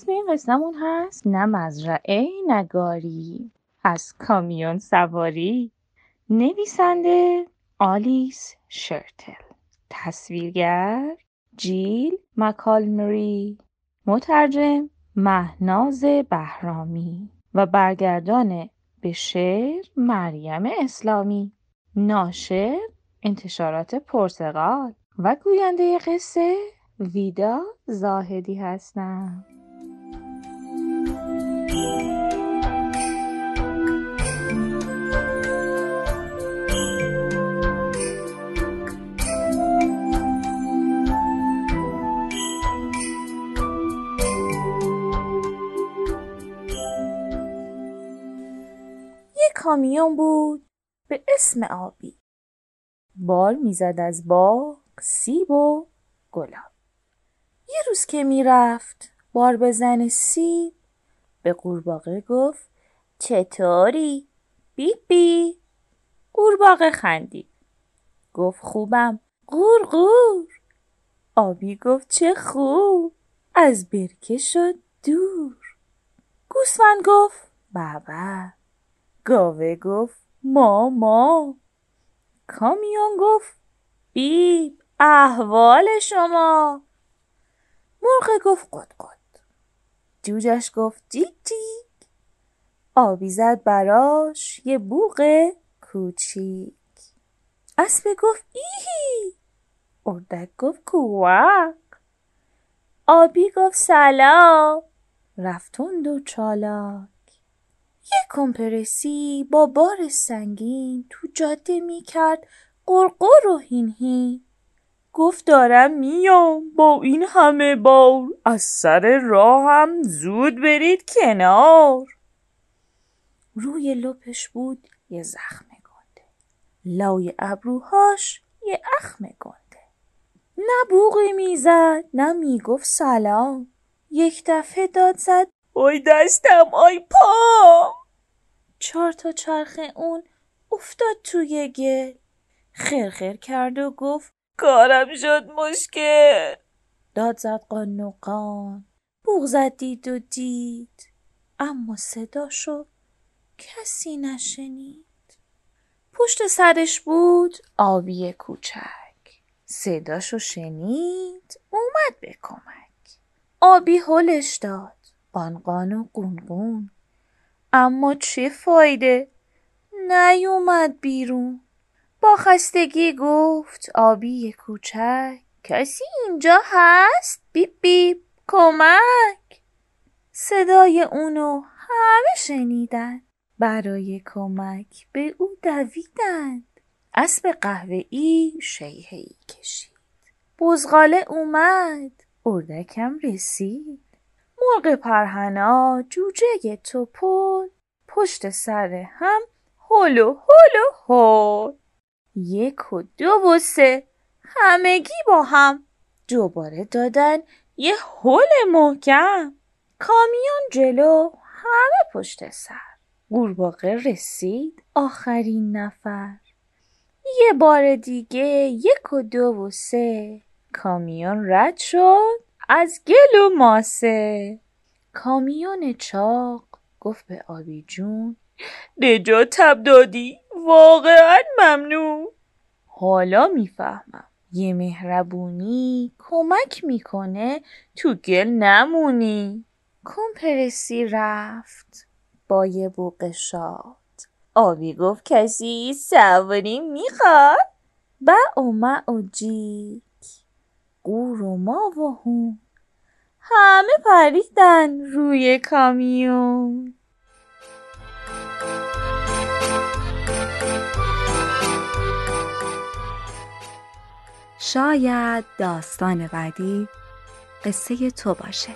اسم این قصهمون هست؟ نه مزرعه نگاری از کامیون سواری. نویسنده آلیس شرتل. تصویرگر جیل مکالمری. مترجم مهناز بهرامی. و برگردان به شعر مریم اسلامی. ناشر انتشارات پرتغال. و گوینده قصه ویدا زاهدی هستم. کامیون بود به اسم آبی. بار می‌زد از باغ سیب و گلاب. یه روز که می‌رفت بار بزن سیب به قورباغه گفت چطوری؟ بی بی قورباغه خندید. گفت خوبم. قور قور آبی گفت چه خوب. از برکه شد دور. گوسفند گفت بابا. گاوه گفت ماما کامیون گفت بیب احوال شما. مرغ گفت قد قد. جوجش گفت جیک جیک آبی زد براش یه بوق کوچیک. اسب گفت ایهی. اردک گفت کووک آبی گفت سلام. رفت تند و چالاک. یه کمپرسی با بار سنگین تو جاده می‌کرد قرقر و هین گفت دارم میام با این همه بار از سر راهم زود برید کنار. روی لپش بود یه زخم گنده. لای ابروهاش یه اخم گنده. نه بوقی می‌زد نه می‌گفت سلام. یک دفعه داد زد آی دستم آی پام چهار تا چرخ اون افتاد توی گل. خرخر کرد و گفت کارم شد مشکل. داد زد قان و قان بوغ زد دید و دید. اما صداشو کسی نشنید. پشت سرش بود آبی کوچک. صداشو شنید اومد به کمک. آبی هلش داد. قانقان و قونقون اما چه فایده؟ نیومد بیرون. با خستگی گفت آبی کوچک. کسی اینجا هست؟ بیب بیب. کمک. صدای اونو همه شنیدن. برای کمک به او دویدند. اسب قهوه‌ای شیههای کشید. بزغاله اومد. اردکم رسید. مرغ پرهنا جوجه توپل پشت سر هم هلو هلو هل یک و دو و سه. همگی با هم. دوباره دادن یه هل محکم. کامیون جلو همه پشت سر. قورباغه رسید آخرین نفر. یه بار دیگه یک و دو و سه. کامیون رد شد. از گل و ماسه. کامیون چاق گفت به آبی جون نجاتم دادی واقعا ممنون. حالا می‌فهمم. یه مهربونی کمک می‌کنه تو گل نمونی. کمپرسی رفت با یه بوق شاد. آبی گفت کسی سواری می‌خواد؟ با و مع و جیک قور و ما و هون. همه پریدن روی کامیون. شاید داستان بعدی قصه تو باشه.